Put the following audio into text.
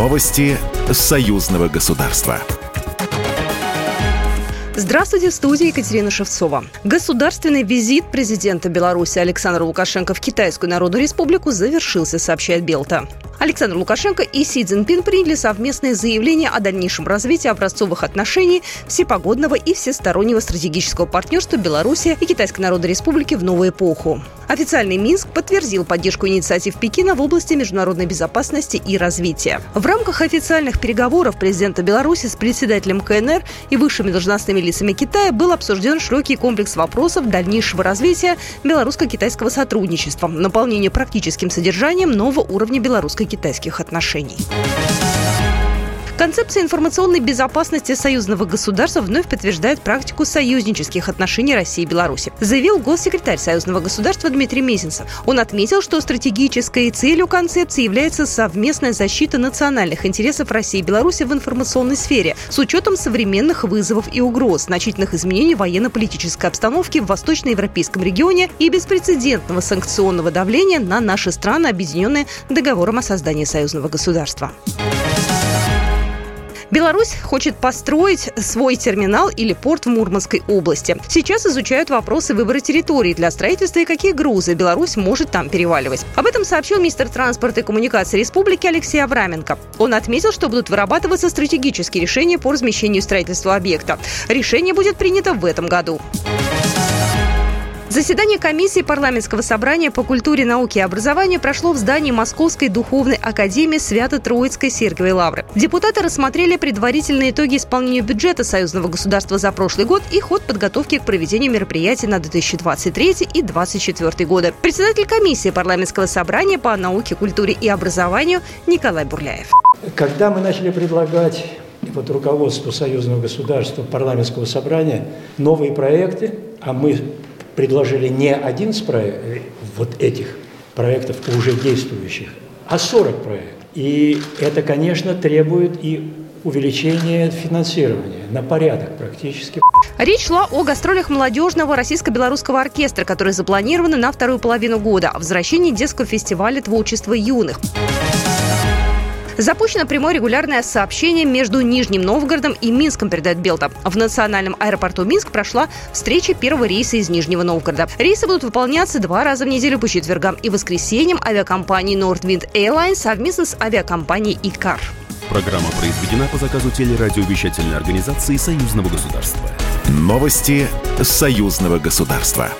Новости союзного государства. Здравствуйте, в студии Екатерина Шевцова. Государственный визит президента Беларуси Александра Лукашенко в Китайскую Народную Республику завершился, сообщает Белта. Александр Лукашенко и Си Цзиньпин приняли совместное заявление о дальнейшем развитии образцовых отношений всепогодного и всестороннего стратегического партнерства Беларуси и Китайской Народной Республики в новую эпоху. Официальный Минск подтвердил поддержку инициатив Пекина в области международной безопасности и развития. В рамках официальных переговоров президента Беларуси с председателем КНР и высшими должностными лицами Китая был обсужден широкий комплекс вопросов дальнейшего развития белорусско-китайского сотрудничества, наполнения практическим содержанием нового уровня белорусской китайских отношений. Концепция информационной безопасности союзного государства вновь подтверждает практику союзнических отношений России и Беларуси, заявил госсекретарь союзного государства Дмитрий Мезенцев. Он отметил, что стратегической целью концепции является совместная защита национальных интересов России и Беларуси в информационной сфере с учетом современных вызовов и угроз, значительных изменений военно-политической обстановки в восточноевропейском регионе и беспрецедентного санкционного давления на наши страны, объединенные договором о создании союзного государства. Беларусь хочет построить свой терминал или порт в Мурманской области. Сейчас изучают вопросы выбора территории для строительства и какие грузы Беларусь может там переваливать. Об этом сообщил министр транспорта и коммуникации республики Алексей Авраменко. Он отметил, что будут вырабатываться стратегические решения по размещению строительства объекта. Решение будет принято в этом году. Заседание комиссии парламентского собрания по культуре, науке и образованию прошло в здании Московской духовной академии Свято-Троицкой Сергиевой Лавры. Депутаты рассмотрели предварительные итоги исполнения бюджета союзного государства за прошлый год и ход подготовки к проведению мероприятий на 2023 и 2024 годы. Председатель комиссии парламентского собрания по науке, культуре и образованию Николай Бурляев. Когда мы начали предлагать вот руководству союзного государства парламентского собрания новые проекты, а мы предложили не один из проектов, вот этих проектов уже действующих, а 40 проектов. И это, конечно, требует и увеличения финансирования на порядок практически. Речь шла о гастролях молодежного российско-белорусского оркестра, которые запланированы на вторую половину года, о возвращении детского фестиваля творчества юных. Запущено прямое регулярное сообщение между Нижним Новгородом и Минском, передает Белта. В национальном аэропорту Минск прошла встреча первого рейса из Нижнего Новгорода. Рейсы будут выполняться два раза в неделю по четвергам и воскресеньям авиакомпании Nordwind Airlines совместно с авиакомпанией ИКАР. Программа произведена по заказу телерадиовещательной организации Союзного государства. Новости Союзного государства.